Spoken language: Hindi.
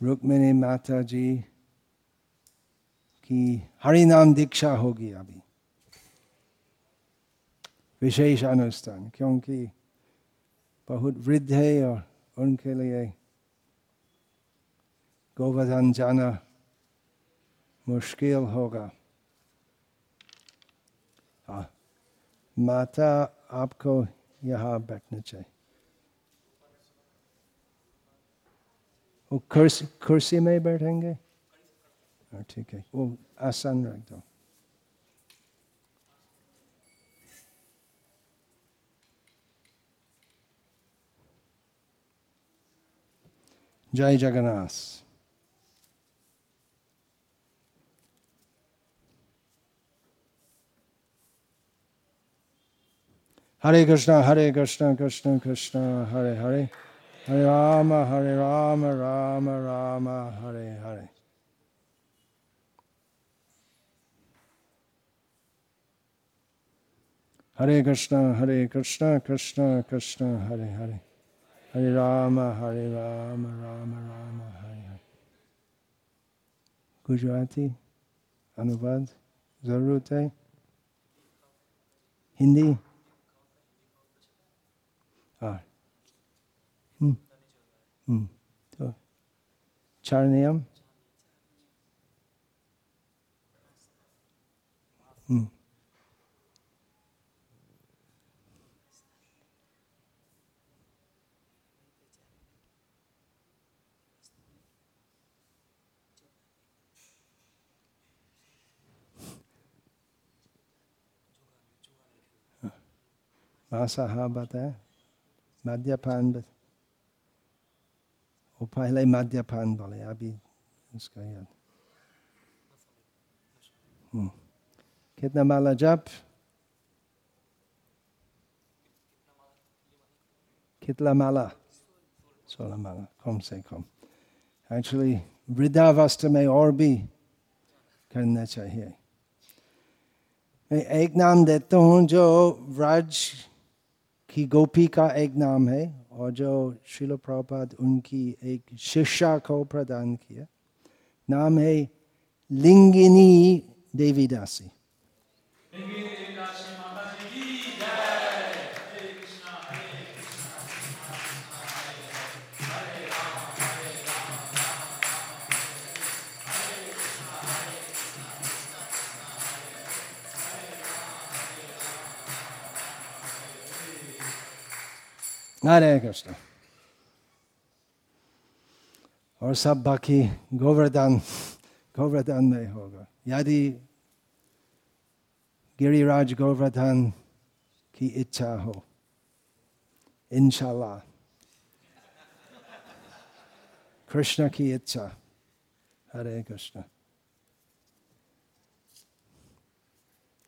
रुक्मिणी माता जी की हरिनाम दीक्षा होगी अभी। विशेष अनुष्ठान, क्योंकि बहुत वृद्ध है और उनके लिए गोवर्धन जाना मुश्किल होगा। हाँ माता आपको यहाँ बैठना चाहिए। वो कुर्सी कुर्सी में बैठेंगे हाँ ठीक है वो आसान रख दो जय Jagannath Hare Krishna, Hare Krishna, Krishna Krishna, Hare Hare, Rama, Hare Rama, Rama Rama, Hare Hare. Hare Krishna, Hare Krishna, Krishna Krishna, Hare Hare. Hare Rama, Hare Rama, Rama Rama, Hare Hare. Gujarati अनुवाद ज़रूरत है हिंदी हम्म तो चार नियम हम्म भाषा बताया मद्यपान बत- वो पहले मद्यपान बोले अभी उसका याद। कितना माला जप कितना माला सोलह माला कम से कम एक्चुअली वृद्धावस्था में और भी करना चाहिए मैं एक नाम देता हूँ जो व्रज की गोपी का एक नाम है और जो शिल प्रभुपाद उनकी एक शिक्षा को प्रदान किया। नाम है लिंगिनी देवीदासी। हरे कृष्ण और सब बाकी गोवर्धन गोवर्धन में होगा यदि गिरिराज गोवर्धन की इच्छा हो इंशाल्लाह कृष्ण की इच्छा हरे कृष्ण